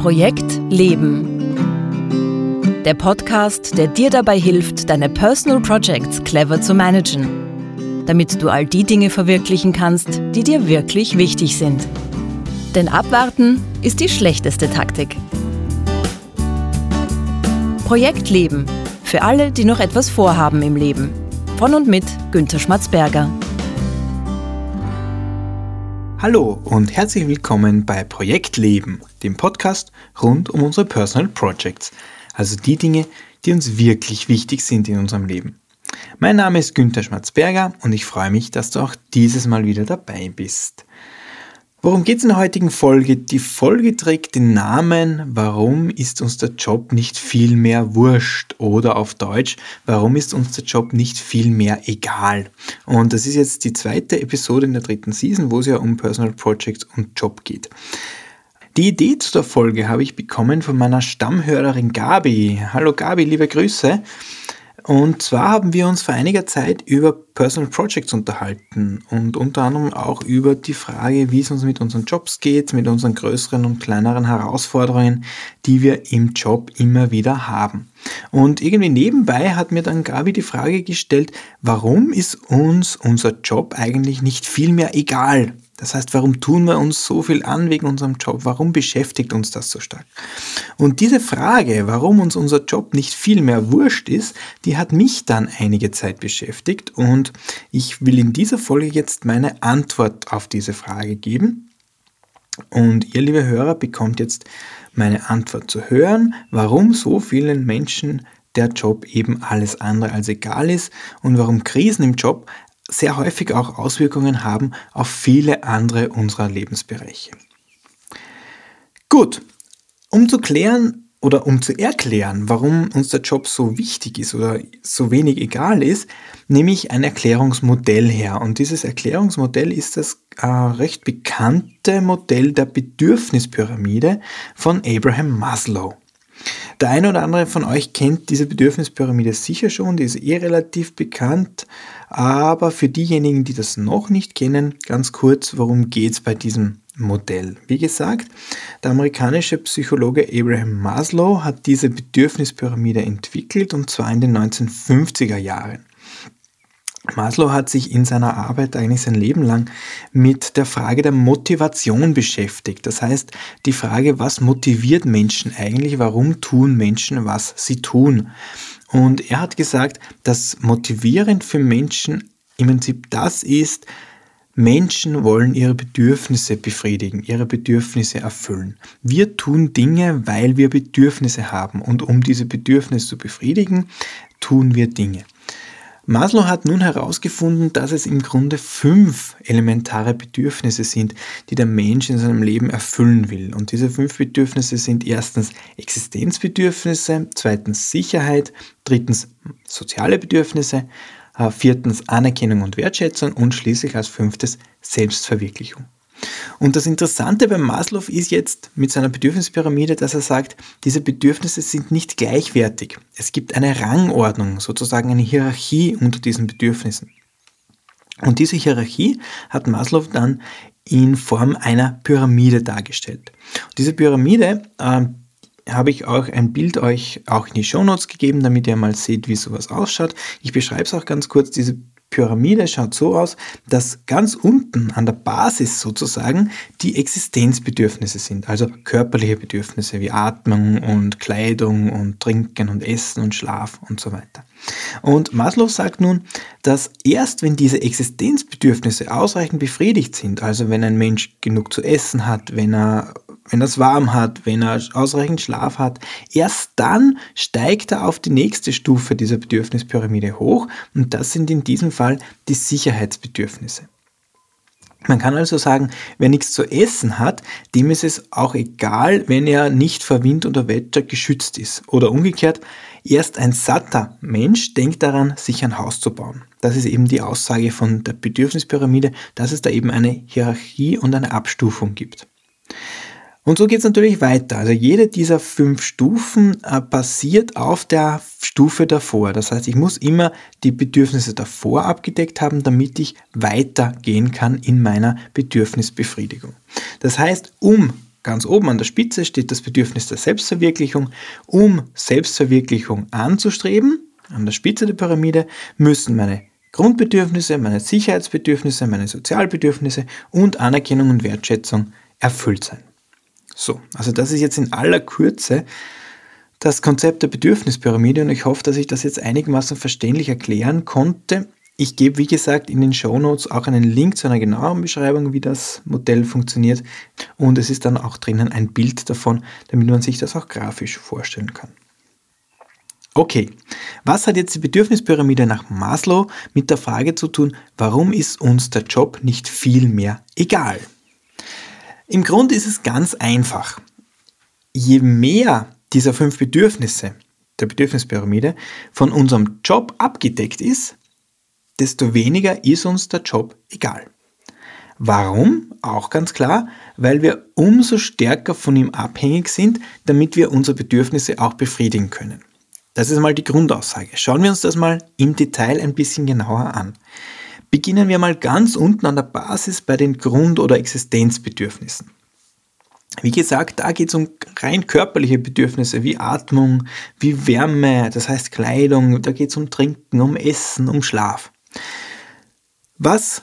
Projekt Leben. Der Podcast, der dir dabei hilft, deine Personal Projects clever zu managen, damit du all die Dinge verwirklichen kannst, die dir wirklich wichtig sind. Denn abwarten ist die schlechteste Taktik. Projekt Leben. Für alle, die noch etwas vorhaben im Leben. Von und mit Günter Schmatzberger. Hallo und herzlich willkommen bei Projekt Leben, dem Podcast rund um unsere Personal Projects, also die Dinge, die uns wirklich wichtig sind in unserem Leben. Mein Name ist Günther Schmatzberger und ich freue mich, dass du auch dieses Mal wieder dabei bist. Worum geht es in der heutigen Folge? Die Folge trägt den Namen Warum ist uns der Job nicht viel mehr wurscht? Oder auf Deutsch, warum ist uns der Job nicht viel mehr egal? Und das ist jetzt die zweite Episode in der dritten Season, wo es ja um Personal Projects und Job geht. Die Idee zu der Folge habe ich bekommen von meiner Stammhörerin Gabi. Hallo Gabi, liebe Grüße. Und zwar haben wir uns vor einiger Zeit über Personal Projects unterhalten und unter anderem auch über die Frage, wie es uns mit unseren Jobs geht, mit unseren größeren und kleineren Herausforderungen, die wir im Job immer wieder haben. Und irgendwie nebenbei hat mir dann Gabi die Frage gestellt, warum ist uns unser Job eigentlich nicht viel mehr egal? Das heißt, warum tun wir uns so viel an wegen unserem Job? Warum beschäftigt uns das so stark? Und diese Frage, warum uns unser Job nicht viel mehr wurscht ist, die hat mich dann einige Zeit beschäftigt und ich will in dieser Folge jetzt meine Antwort auf diese Frage geben. Und ihr, liebe Hörer, bekommt jetzt meine Antwort zu hören, warum so vielen Menschen der Job eben alles andere als egal ist und warum Krisen im Job sehr häufig auch Auswirkungen haben auf viele andere unserer Lebensbereiche. Gut, um zu klären oder um zu erklären, warum uns der Job so wichtig ist oder so wenig egal ist, nehme ich ein Erklärungsmodell her. Und dieses Erklärungsmodell ist das äh, recht bekannte Modell der Bedürfnispyramide von Abraham Maslow. Der eine oder andere von euch kennt diese Bedürfnispyramide sicher schon, die ist eh relativ bekannt, aber für diejenigen, die das noch nicht kennen, ganz kurz, worum geht es bei diesem Modell. Wie gesagt, der amerikanische Psychologe Abraham Maslow hat diese Bedürfnispyramide entwickelt und zwar in den 1950er Jahren. Maslow hat sich in seiner Arbeit eigentlich sein Leben lang mit der Frage der Motivation beschäftigt. Das heißt, die Frage, was motiviert Menschen eigentlich? Warum tun Menschen, was sie tun? Und er hat gesagt, dass motivierend für Menschen im Prinzip das ist, Menschen wollen ihre Bedürfnisse befriedigen, ihre Bedürfnisse erfüllen. Wir tun Dinge, weil wir Bedürfnisse haben und um diese Bedürfnisse zu befriedigen, tun wir Dinge. Maslow hat nun herausgefunden, dass es im Grunde fünf elementare Bedürfnisse sind, die der Mensch in seinem Leben erfüllen will. Und diese fünf Bedürfnisse sind erstens Existenzbedürfnisse, zweitens Sicherheit, drittens soziale Bedürfnisse, äh, viertens Anerkennung und Wertschätzung und schließlich als fünftes Selbstverwirklichung. Und das Interessante beim Maslow ist jetzt mit seiner Bedürfnispyramide, dass er sagt, diese Bedürfnisse sind nicht gleichwertig. Es gibt eine Rangordnung, sozusagen eine Hierarchie unter diesen Bedürfnissen. Und diese Hierarchie hat Maslow dann in Form einer Pyramide dargestellt. Und diese Pyramide äh, habe ich auch ein Bild euch auch in die Shownotes gegeben, damit ihr mal seht, wie sowas ausschaut. Ich beschreibe es auch ganz kurz. Diese Pyramide schaut so aus, dass ganz unten an der Basis sozusagen die Existenzbedürfnisse sind, also körperliche Bedürfnisse wie Atmung und Kleidung und Trinken und Essen und Schlaf und so weiter. Und Maslow sagt nun, dass erst wenn diese Existenzbedürfnisse ausreichend befriedigt sind, also wenn ein Mensch genug zu essen hat, wenn er wenn er es warm hat, wenn er ausreichend Schlaf hat, erst dann steigt er auf die nächste Stufe dieser Bedürfnispyramide hoch und das sind in diesem Fall die Sicherheitsbedürfnisse. Man kann also sagen, wer nichts zu essen hat, dem ist es auch egal, wenn er nicht vor Wind oder Wetter geschützt ist. Oder umgekehrt, erst ein satter Mensch denkt daran, sich ein Haus zu bauen. Das ist eben die Aussage von der Bedürfnispyramide, dass es da eben eine Hierarchie und eine Abstufung gibt. Und so geht es natürlich weiter. Also jede dieser fünf Stufen äh, basiert auf der Stufe davor. Das heißt, ich muss immer die Bedürfnisse davor abgedeckt haben, damit ich weitergehen kann in meiner Bedürfnisbefriedigung. Das heißt, um ganz oben an der Spitze steht das Bedürfnis der Selbstverwirklichung. Um Selbstverwirklichung anzustreben, an der Spitze der Pyramide, müssen meine Grundbedürfnisse, meine Sicherheitsbedürfnisse, meine Sozialbedürfnisse und Anerkennung und Wertschätzung erfüllt sein. So, also das ist jetzt in aller Kürze das Konzept der Bedürfnispyramide und ich hoffe, dass ich das jetzt einigermaßen verständlich erklären konnte. Ich gebe, wie gesagt, in den Show Notes auch einen Link zu einer genaueren Beschreibung, wie das Modell funktioniert. Und es ist dann auch drinnen ein Bild davon, damit man sich das auch grafisch vorstellen kann. Okay, was hat jetzt die Bedürfnispyramide nach Maslow mit der Frage zu tun, warum ist uns der Job nicht viel mehr egal? Im Grunde ist es ganz einfach. Je mehr dieser fünf Bedürfnisse der Bedürfnispyramide von unserem Job abgedeckt ist, desto weniger ist uns der Job egal. Warum? Auch ganz klar, weil wir umso stärker von ihm abhängig sind, damit wir unsere Bedürfnisse auch befriedigen können. Das ist mal die Grundaussage. Schauen wir uns das mal im Detail ein bisschen genauer an. Beginnen wir mal ganz unten an der Basis bei den Grund- oder Existenzbedürfnissen. Wie gesagt, da geht es um rein körperliche Bedürfnisse wie Atmung, wie Wärme, das heißt Kleidung, da geht es um Trinken, um Essen, um Schlaf. Was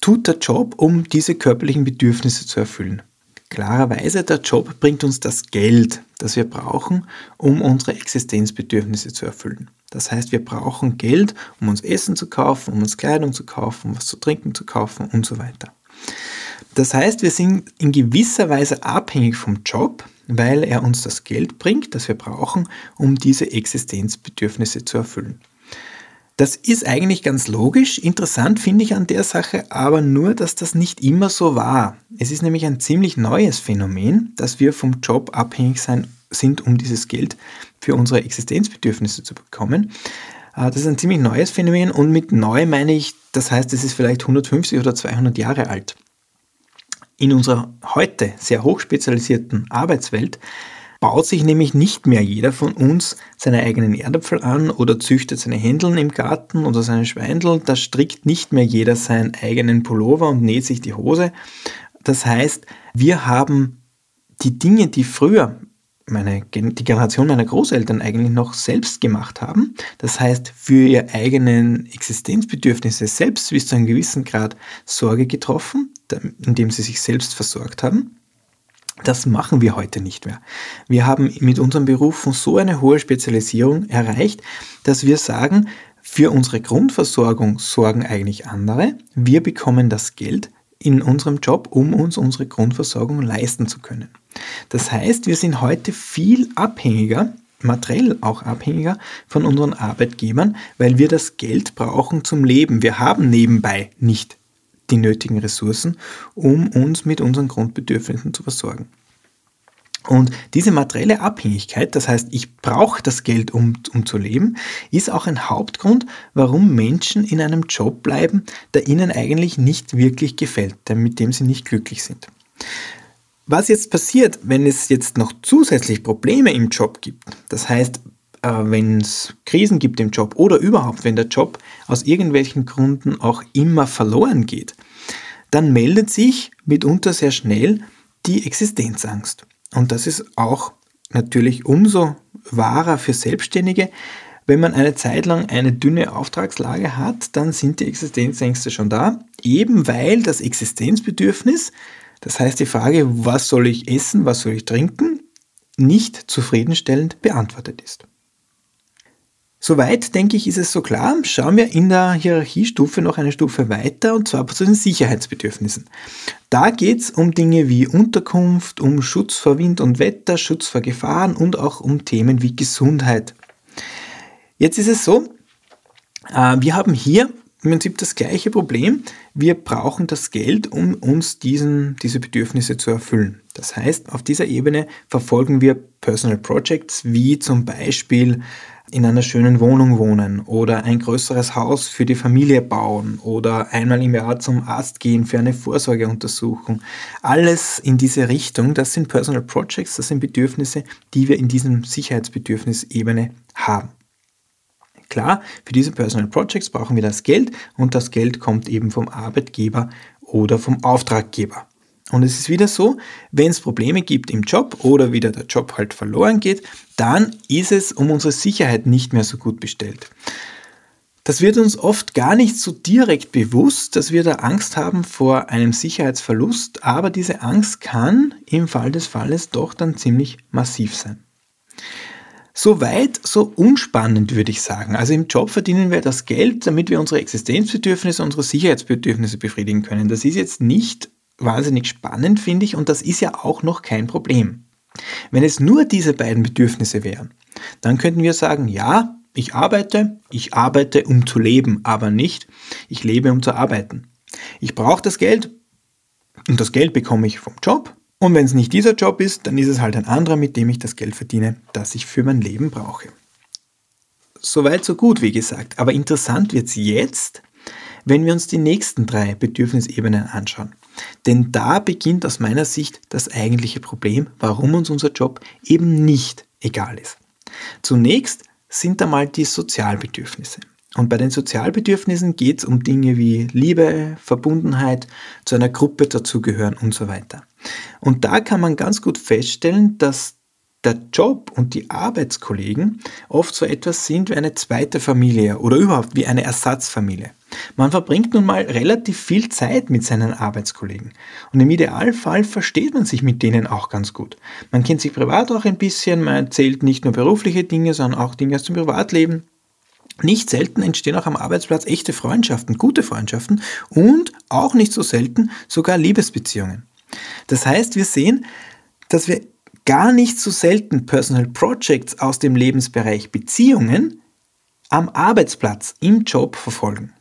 tut der Job, um diese körperlichen Bedürfnisse zu erfüllen? Klarerweise, der Job bringt uns das Geld, das wir brauchen, um unsere Existenzbedürfnisse zu erfüllen. Das heißt, wir brauchen Geld, um uns Essen zu kaufen, um uns Kleidung zu kaufen, um was zu trinken zu kaufen und so weiter. Das heißt, wir sind in gewisser Weise abhängig vom Job, weil er uns das Geld bringt, das wir brauchen, um diese Existenzbedürfnisse zu erfüllen. Das ist eigentlich ganz logisch. Interessant finde ich an der Sache aber nur, dass das nicht immer so war. Es ist nämlich ein ziemlich neues Phänomen, dass wir vom Job abhängig sein, sind, um dieses Geld für unsere Existenzbedürfnisse zu bekommen. Äh, das ist ein ziemlich neues Phänomen und mit neu meine ich, das heißt, es ist vielleicht 150 oder 200 Jahre alt. In unserer heute sehr hochspezialisierten Arbeitswelt baut sich nämlich nicht mehr jeder von uns seine eigenen Erdäpfel an oder züchtet seine Händeln im Garten oder seine Schweindel. Da strickt nicht mehr jeder seinen eigenen Pullover und näht sich die Hose. Das heißt, wir haben die Dinge, die früher meine, die Generation meiner Großeltern eigentlich noch selbst gemacht haben. Das heißt, für ihre eigenen Existenzbedürfnisse selbst bis zu einem gewissen Grad Sorge getroffen, indem sie sich selbst versorgt haben. Das machen wir heute nicht mehr. Wir haben mit unserem Beruf so eine hohe Spezialisierung erreicht, dass wir sagen, für unsere Grundversorgung sorgen eigentlich andere. Wir bekommen das Geld in unserem Job, um uns unsere Grundversorgung leisten zu können. Das heißt, wir sind heute viel abhängiger, materiell auch abhängiger von unseren Arbeitgebern, weil wir das Geld brauchen zum Leben. Wir haben nebenbei nicht die nötigen Ressourcen, um uns mit unseren Grundbedürfnissen zu versorgen. Und diese materielle Abhängigkeit, das heißt, ich brauche das Geld, um, um zu leben, ist auch ein Hauptgrund, warum Menschen in einem Job bleiben, der ihnen eigentlich nicht wirklich gefällt, mit dem sie nicht glücklich sind. Was jetzt passiert, wenn es jetzt noch zusätzlich Probleme im Job gibt, das heißt, äh, wenn es Krisen gibt im Job oder überhaupt, wenn der Job aus irgendwelchen Gründen auch immer verloren geht, dann meldet sich mitunter sehr schnell die Existenzangst. Und das ist auch natürlich umso wahrer für Selbstständige. Wenn man eine Zeit lang eine dünne Auftragslage hat, dann sind die Existenzängste schon da, eben weil das Existenzbedürfnis, das heißt die Frage, was soll ich essen, was soll ich trinken, nicht zufriedenstellend beantwortet ist. Soweit, denke ich, ist es so klar. Schauen wir in der Hierarchiestufe noch eine Stufe weiter und zwar zu den Sicherheitsbedürfnissen. Da geht es um Dinge wie Unterkunft, um Schutz vor Wind und Wetter, Schutz vor Gefahren und auch um Themen wie Gesundheit. Jetzt ist es so, äh, wir haben hier im Prinzip das gleiche Problem. Wir brauchen das Geld, um uns diesen, diese Bedürfnisse zu erfüllen. Das heißt, auf dieser Ebene verfolgen wir Personal Projects wie zum Beispiel in einer schönen Wohnung wohnen oder ein größeres Haus für die Familie bauen oder einmal im Jahr zum Arzt gehen für eine Vorsorgeuntersuchung. Alles in diese Richtung, das sind Personal Projects, das sind Bedürfnisse, die wir in diesem Sicherheitsbedürfnisebene haben. Klar, für diese Personal Projects brauchen wir das Geld und das Geld kommt eben vom Arbeitgeber oder vom Auftraggeber. Und es ist wieder so, wenn es Probleme gibt im Job oder wieder der Job halt verloren geht, dann ist es um unsere Sicherheit nicht mehr so gut bestellt. Das wird uns oft gar nicht so direkt bewusst, dass wir da Angst haben vor einem Sicherheitsverlust, aber diese Angst kann im Fall des Falles doch dann ziemlich massiv sein. Soweit so unspannend würde ich sagen. Also im Job verdienen wir das Geld, damit wir unsere Existenzbedürfnisse, unsere Sicherheitsbedürfnisse befriedigen können. Das ist jetzt nicht wahnsinnig spannend, finde ich, und das ist ja auch noch kein Problem. Wenn es nur diese beiden Bedürfnisse wären, dann könnten wir sagen, ja, ich arbeite, ich arbeite, um zu leben, aber nicht, ich lebe, um zu arbeiten. Ich brauche das Geld und das Geld bekomme ich vom Job. Und wenn es nicht dieser Job ist, dann ist es halt ein anderer, mit dem ich das Geld verdiene, das ich für mein Leben brauche. Soweit, so gut, wie gesagt. Aber interessant wird es jetzt, wenn wir uns die nächsten drei Bedürfnisebenen anschauen. Denn da beginnt aus meiner Sicht das eigentliche Problem, warum uns unser Job eben nicht egal ist. Zunächst sind einmal die Sozialbedürfnisse. Und bei den Sozialbedürfnissen geht es um Dinge wie Liebe, Verbundenheit, zu einer Gruppe dazugehören und so weiter. Und da kann man ganz gut feststellen, dass der Job und die Arbeitskollegen oft so etwas sind wie eine zweite Familie oder überhaupt wie eine Ersatzfamilie. Man verbringt nun mal relativ viel Zeit mit seinen Arbeitskollegen und im Idealfall versteht man sich mit denen auch ganz gut. Man kennt sich privat auch ein bisschen, man erzählt nicht nur berufliche Dinge, sondern auch Dinge aus dem Privatleben. Nicht selten entstehen auch am Arbeitsplatz echte Freundschaften, gute Freundschaften und auch nicht so selten sogar Liebesbeziehungen. Das heißt, wir sehen, dass wir gar nicht so selten Personal Projects aus dem Lebensbereich Beziehungen am Arbeitsplatz, im Job verfolgen.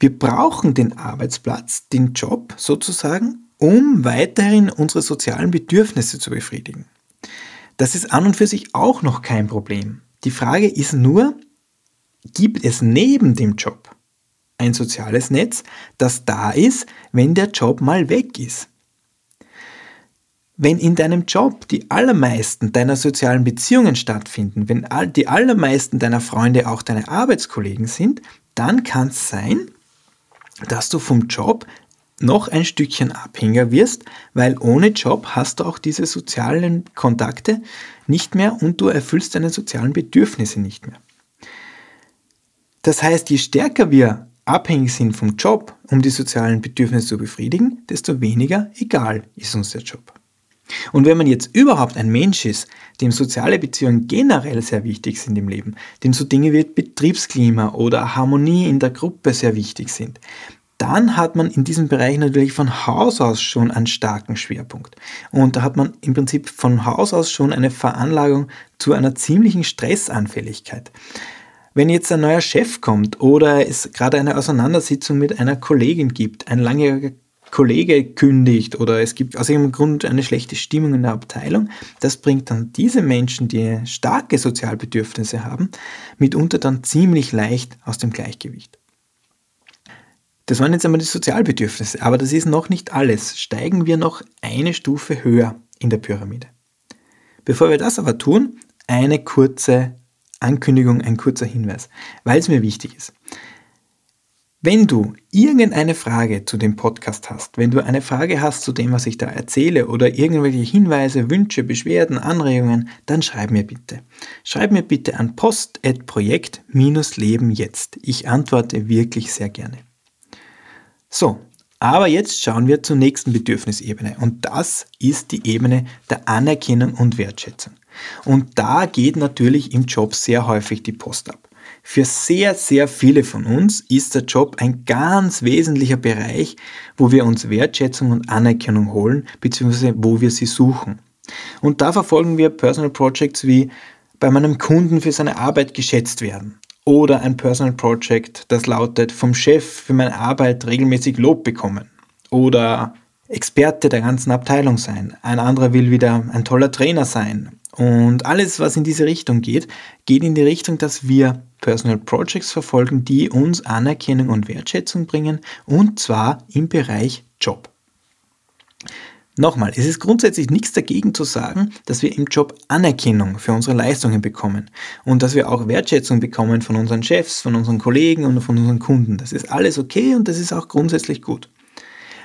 Wir brauchen den Arbeitsplatz, den Job sozusagen, um weiterhin unsere sozialen Bedürfnisse zu befriedigen. Das ist an und für sich auch noch kein Problem. Die Frage ist nur, gibt es neben dem Job ein soziales Netz, das da ist, wenn der Job mal weg ist? Wenn in deinem Job die allermeisten deiner sozialen Beziehungen stattfinden, wenn die allermeisten deiner Freunde auch deine Arbeitskollegen sind, dann kann es sein, dass du vom Job noch ein Stückchen abhängiger wirst, weil ohne Job hast du auch diese sozialen Kontakte nicht mehr und du erfüllst deine sozialen Bedürfnisse nicht mehr. Das heißt, je stärker wir abhängig sind vom Job, um die sozialen Bedürfnisse zu befriedigen, desto weniger egal ist uns der Job. Und wenn man jetzt überhaupt ein Mensch ist, dem soziale Beziehungen generell sehr wichtig sind im Leben, dem so Dinge wie Betriebsklima oder Harmonie in der Gruppe sehr wichtig sind, dann hat man in diesem Bereich natürlich von Haus aus schon einen starken Schwerpunkt. Und da hat man im Prinzip von Haus aus schon eine Veranlagung zu einer ziemlichen Stressanfälligkeit. Wenn jetzt ein neuer Chef kommt oder es gerade eine Auseinandersetzung mit einer Kollegin gibt, ein langjähriger Kollege kündigt oder es gibt aus irgendeinem Grund eine schlechte Stimmung in der Abteilung, das bringt dann diese Menschen, die starke Sozialbedürfnisse haben, mitunter dann ziemlich leicht aus dem Gleichgewicht. Das waren jetzt einmal die Sozialbedürfnisse, aber das ist noch nicht alles. Steigen wir noch eine Stufe höher in der Pyramide. Bevor wir das aber tun, eine kurze Ankündigung, ein kurzer Hinweis, weil es mir wichtig ist. Wenn du irgendeine Frage zu dem Podcast hast, wenn du eine Frage hast zu dem, was ich da erzähle oder irgendwelche Hinweise, Wünsche, Beschwerden, Anregungen, dann schreib mir bitte. Schreib mir bitte an post.projekt-leben jetzt. Ich antworte wirklich sehr gerne. So, aber jetzt schauen wir zur nächsten Bedürfnisebene und das ist die Ebene der Anerkennung und Wertschätzung. Und da geht natürlich im Job sehr häufig die Post ab. Für sehr, sehr viele von uns ist der Job ein ganz wesentlicher Bereich, wo wir uns Wertschätzung und Anerkennung holen, beziehungsweise wo wir sie suchen. Und da verfolgen wir Personal Projects wie bei meinem Kunden für seine Arbeit geschätzt werden. Oder ein Personal Project, das lautet vom Chef für meine Arbeit regelmäßig Lob bekommen. Oder Experte der ganzen Abteilung sein. Ein anderer will wieder ein toller Trainer sein. Und alles, was in diese Richtung geht, geht in die Richtung, dass wir Personal Projects verfolgen, die uns Anerkennung und Wertschätzung bringen, und zwar im Bereich Job. Nochmal, es ist grundsätzlich nichts dagegen zu sagen, dass wir im Job Anerkennung für unsere Leistungen bekommen und dass wir auch Wertschätzung bekommen von unseren Chefs, von unseren Kollegen und von unseren Kunden. Das ist alles okay und das ist auch grundsätzlich gut.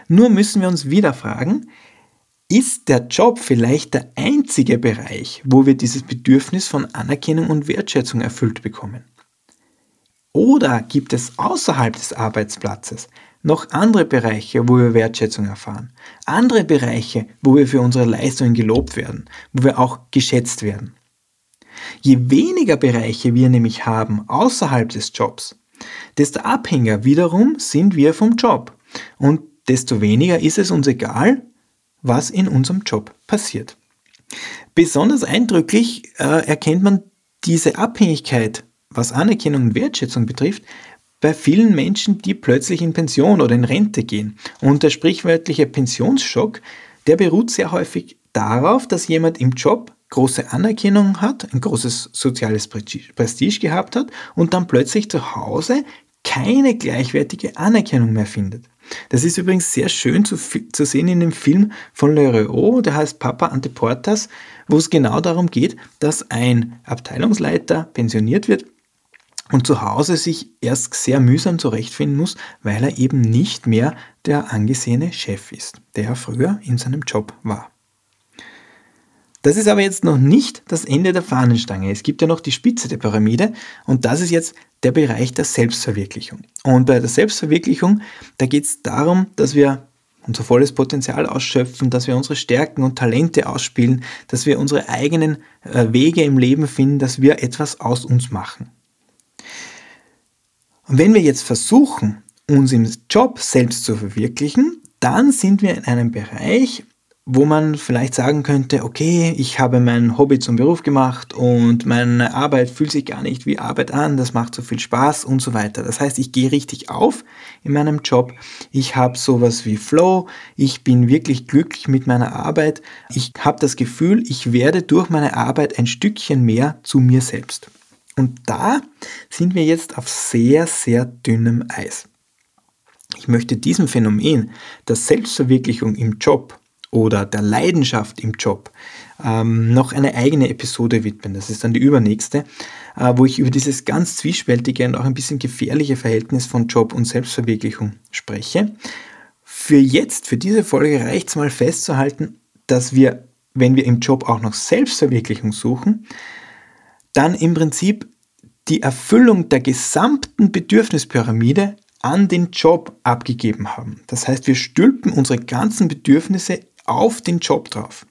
Nur müssen wir uns wieder fragen, ist der Job vielleicht der einzige Bereich, wo wir dieses Bedürfnis von Anerkennung und Wertschätzung erfüllt bekommen? Oder gibt es außerhalb des Arbeitsplatzes noch andere Bereiche, wo wir Wertschätzung erfahren? Andere Bereiche, wo wir für unsere Leistungen gelobt werden, wo wir auch geschätzt werden? Je weniger Bereiche wir nämlich haben außerhalb des Jobs, desto abhängiger wiederum sind wir vom Job. Und desto weniger ist es uns egal, was in unserem Job passiert. Besonders eindrücklich äh, erkennt man diese Abhängigkeit was Anerkennung und Wertschätzung betrifft, bei vielen Menschen, die plötzlich in Pension oder in Rente gehen. Und der sprichwörtliche Pensionsschock, der beruht sehr häufig darauf, dass jemand im Job große Anerkennung hat, ein großes soziales Prestige gehabt hat und dann plötzlich zu Hause keine gleichwertige Anerkennung mehr findet. Das ist übrigens sehr schön zu, zu sehen in dem Film von Loriot, der heißt Papa Ante Portas, wo es genau darum geht, dass ein Abteilungsleiter pensioniert wird und zu Hause sich erst sehr mühsam zurechtfinden muss, weil er eben nicht mehr der angesehene Chef ist, der er früher in seinem Job war. Das ist aber jetzt noch nicht das Ende der Fahnenstange. Es gibt ja noch die Spitze der Pyramide und das ist jetzt der Bereich der Selbstverwirklichung. Und bei der Selbstverwirklichung, da geht es darum, dass wir unser volles Potenzial ausschöpfen, dass wir unsere Stärken und Talente ausspielen, dass wir unsere eigenen äh, Wege im Leben finden, dass wir etwas aus uns machen. Und wenn wir jetzt versuchen, uns im Job selbst zu verwirklichen, dann sind wir in einem Bereich, wo man vielleicht sagen könnte, okay, ich habe mein Hobby zum Beruf gemacht und meine Arbeit fühlt sich gar nicht wie Arbeit an, das macht so viel Spaß und so weiter. Das heißt, ich gehe richtig auf in meinem Job, ich habe sowas wie Flow, ich bin wirklich glücklich mit meiner Arbeit, ich habe das Gefühl, ich werde durch meine Arbeit ein Stückchen mehr zu mir selbst. Und da sind wir jetzt auf sehr, sehr dünnem Eis. Ich möchte diesem Phänomen der Selbstverwirklichung im Job oder der Leidenschaft im Job ähm, noch eine eigene Episode widmen. Das ist dann die übernächste, äh, wo ich über dieses ganz zwiespältige und auch ein bisschen gefährliche Verhältnis von Job und Selbstverwirklichung spreche. Für jetzt, für diese Folge reicht es mal festzuhalten, dass wir, wenn wir im Job auch noch Selbstverwirklichung suchen, dann im Prinzip die Erfüllung der gesamten Bedürfnispyramide an den Job abgegeben haben. Das heißt, wir stülpen unsere ganzen Bedürfnisse auf den Job drauf.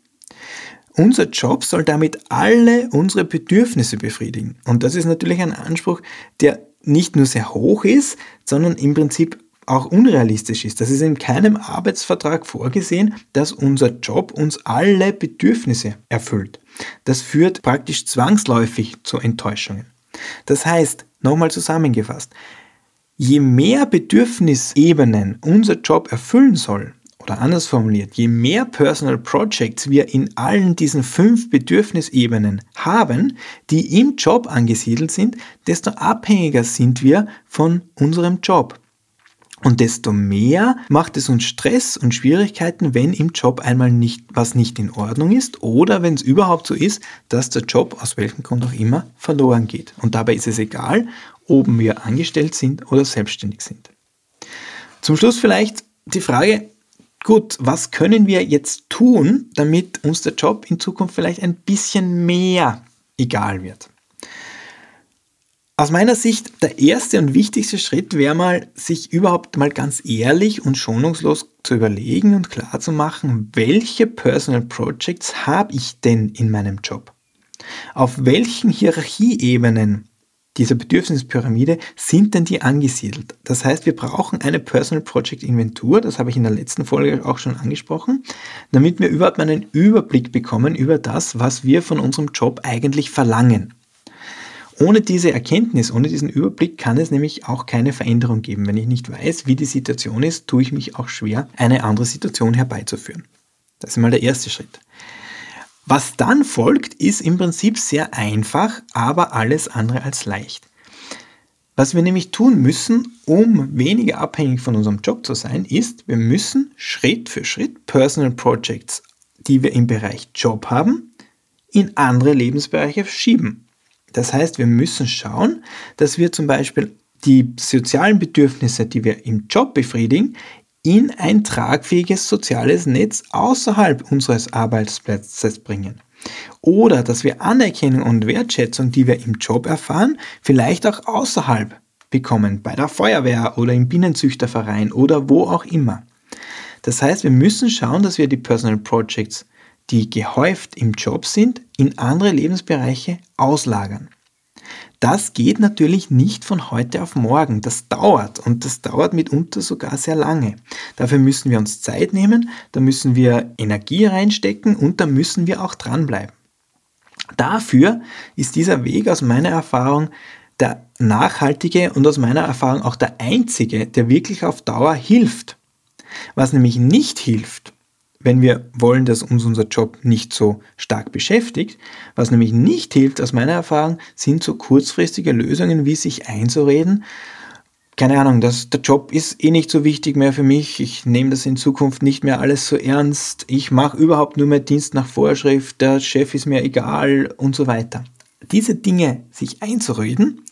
Unser Job soll damit alle unsere Bedürfnisse befriedigen. Und das ist natürlich ein Anspruch, der nicht nur sehr hoch ist, sondern im Prinzip auch unrealistisch ist. Das ist in keinem Arbeitsvertrag vorgesehen, dass unser Job uns alle Bedürfnisse erfüllt. Das führt praktisch zwangsläufig zu Enttäuschungen. Das heißt, nochmal zusammengefasst, je mehr Bedürfnisebenen unser Job erfüllen soll, oder anders formuliert, je mehr Personal Projects wir in allen diesen fünf Bedürfnisebenen haben, die im Job angesiedelt sind, desto abhängiger sind wir von unserem Job. Und desto mehr macht es uns Stress und Schwierigkeiten, wenn im Job einmal nicht, was nicht in Ordnung ist oder wenn es überhaupt so ist, dass der Job aus welchem Grund auch immer verloren geht. Und dabei ist es egal, ob wir angestellt sind oder selbstständig sind. Zum Schluss vielleicht die Frage, gut, was können wir jetzt tun, damit uns der Job in Zukunft vielleicht ein bisschen mehr egal wird? Aus meiner Sicht der erste und wichtigste Schritt wäre mal, sich überhaupt mal ganz ehrlich und schonungslos zu überlegen und klar zu machen, welche Personal Projects habe ich denn in meinem Job? Auf welchen Hierarchieebenen dieser Bedürfnispyramide sind denn die angesiedelt? Das heißt, wir brauchen eine Personal Project Inventur, das habe ich in der letzten Folge auch schon angesprochen, damit wir überhaupt einen Überblick bekommen über das, was wir von unserem Job eigentlich verlangen. Ohne diese Erkenntnis, ohne diesen Überblick kann es nämlich auch keine Veränderung geben. Wenn ich nicht weiß, wie die Situation ist, tue ich mich auch schwer, eine andere Situation herbeizuführen. Das ist mal der erste Schritt. Was dann folgt, ist im Prinzip sehr einfach, aber alles andere als leicht. Was wir nämlich tun müssen, um weniger abhängig von unserem Job zu sein, ist, wir müssen Schritt für Schritt Personal Projects, die wir im Bereich Job haben, in andere Lebensbereiche schieben. Das heißt, wir müssen schauen, dass wir zum Beispiel die sozialen Bedürfnisse, die wir im Job befriedigen, in ein tragfähiges soziales Netz außerhalb unseres Arbeitsplatzes bringen. Oder dass wir Anerkennung und Wertschätzung, die wir im Job erfahren, vielleicht auch außerhalb bekommen, bei der Feuerwehr oder im Bienenzüchterverein oder wo auch immer. Das heißt, wir müssen schauen, dass wir die Personal Projects, die gehäuft im Job sind, in andere Lebensbereiche auslagern. Das geht natürlich nicht von heute auf morgen. Das dauert und das dauert mitunter sogar sehr lange. Dafür müssen wir uns Zeit nehmen, da müssen wir Energie reinstecken und da müssen wir auch dranbleiben. Dafür ist dieser Weg aus meiner Erfahrung der nachhaltige und aus meiner Erfahrung auch der einzige, der wirklich auf Dauer hilft. Was nämlich nicht hilft, wenn wir wollen, dass uns unser Job nicht so stark beschäftigt. Was nämlich nicht hilft, aus meiner Erfahrung, sind so kurzfristige Lösungen, wie sich einzureden. Keine Ahnung, das, der Job ist eh nicht so wichtig mehr für mich. Ich nehme das in Zukunft nicht mehr alles so ernst. Ich mache überhaupt nur mehr Dienst nach Vorschrift. Der Chef ist mir egal und so weiter. Diese Dinge sich einzureden,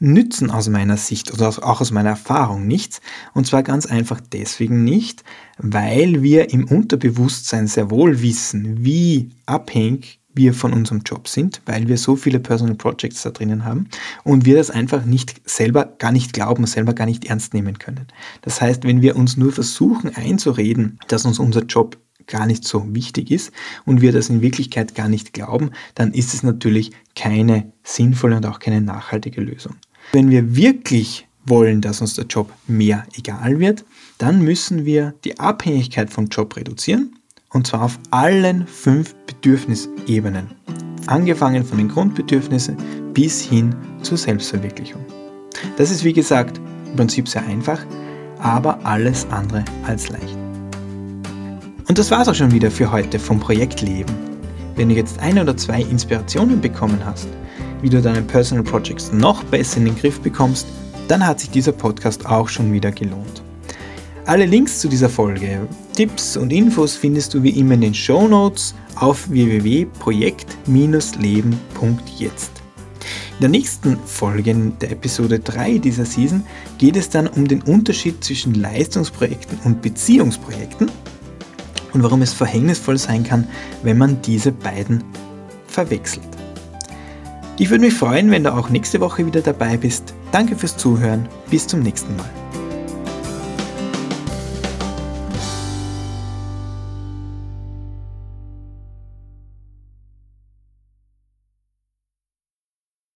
nützen aus meiner Sicht oder auch aus meiner Erfahrung nichts. Und zwar ganz einfach deswegen nicht, weil wir im Unterbewusstsein sehr wohl wissen, wie abhängig wir von unserem Job sind, weil wir so viele Personal Projects da drinnen haben und wir das einfach nicht selber gar nicht glauben, selber gar nicht ernst nehmen können. Das heißt, wenn wir uns nur versuchen einzureden, dass uns unser Job gar nicht so wichtig ist und wir das in Wirklichkeit gar nicht glauben, dann ist es natürlich keine sinnvolle und auch keine nachhaltige Lösung. Wenn wir wirklich wollen, dass uns der Job mehr egal wird, dann müssen wir die Abhängigkeit vom Job reduzieren und zwar auf allen fünf Bedürfnisebenen. Angefangen von den Grundbedürfnissen bis hin zur Selbstverwirklichung. Das ist wie gesagt im Prinzip sehr einfach, aber alles andere als leicht. Und das war's auch schon wieder für heute vom Projekt Leben. Wenn du jetzt ein oder zwei Inspirationen bekommen hast, wie du deine Personal Projects noch besser in den Griff bekommst, dann hat sich dieser Podcast auch schon wieder gelohnt. Alle Links zu dieser Folge, Tipps und Infos findest du wie immer in den Show Notes auf www.projekt-leben.jetzt. In der nächsten Folge, der Episode 3 dieser Season, geht es dann um den Unterschied zwischen Leistungsprojekten und Beziehungsprojekten und warum es verhängnisvoll sein kann, wenn man diese beiden verwechselt. Ich würde mich freuen, wenn du auch nächste Woche wieder dabei bist. Danke fürs Zuhören. Bis zum nächsten Mal.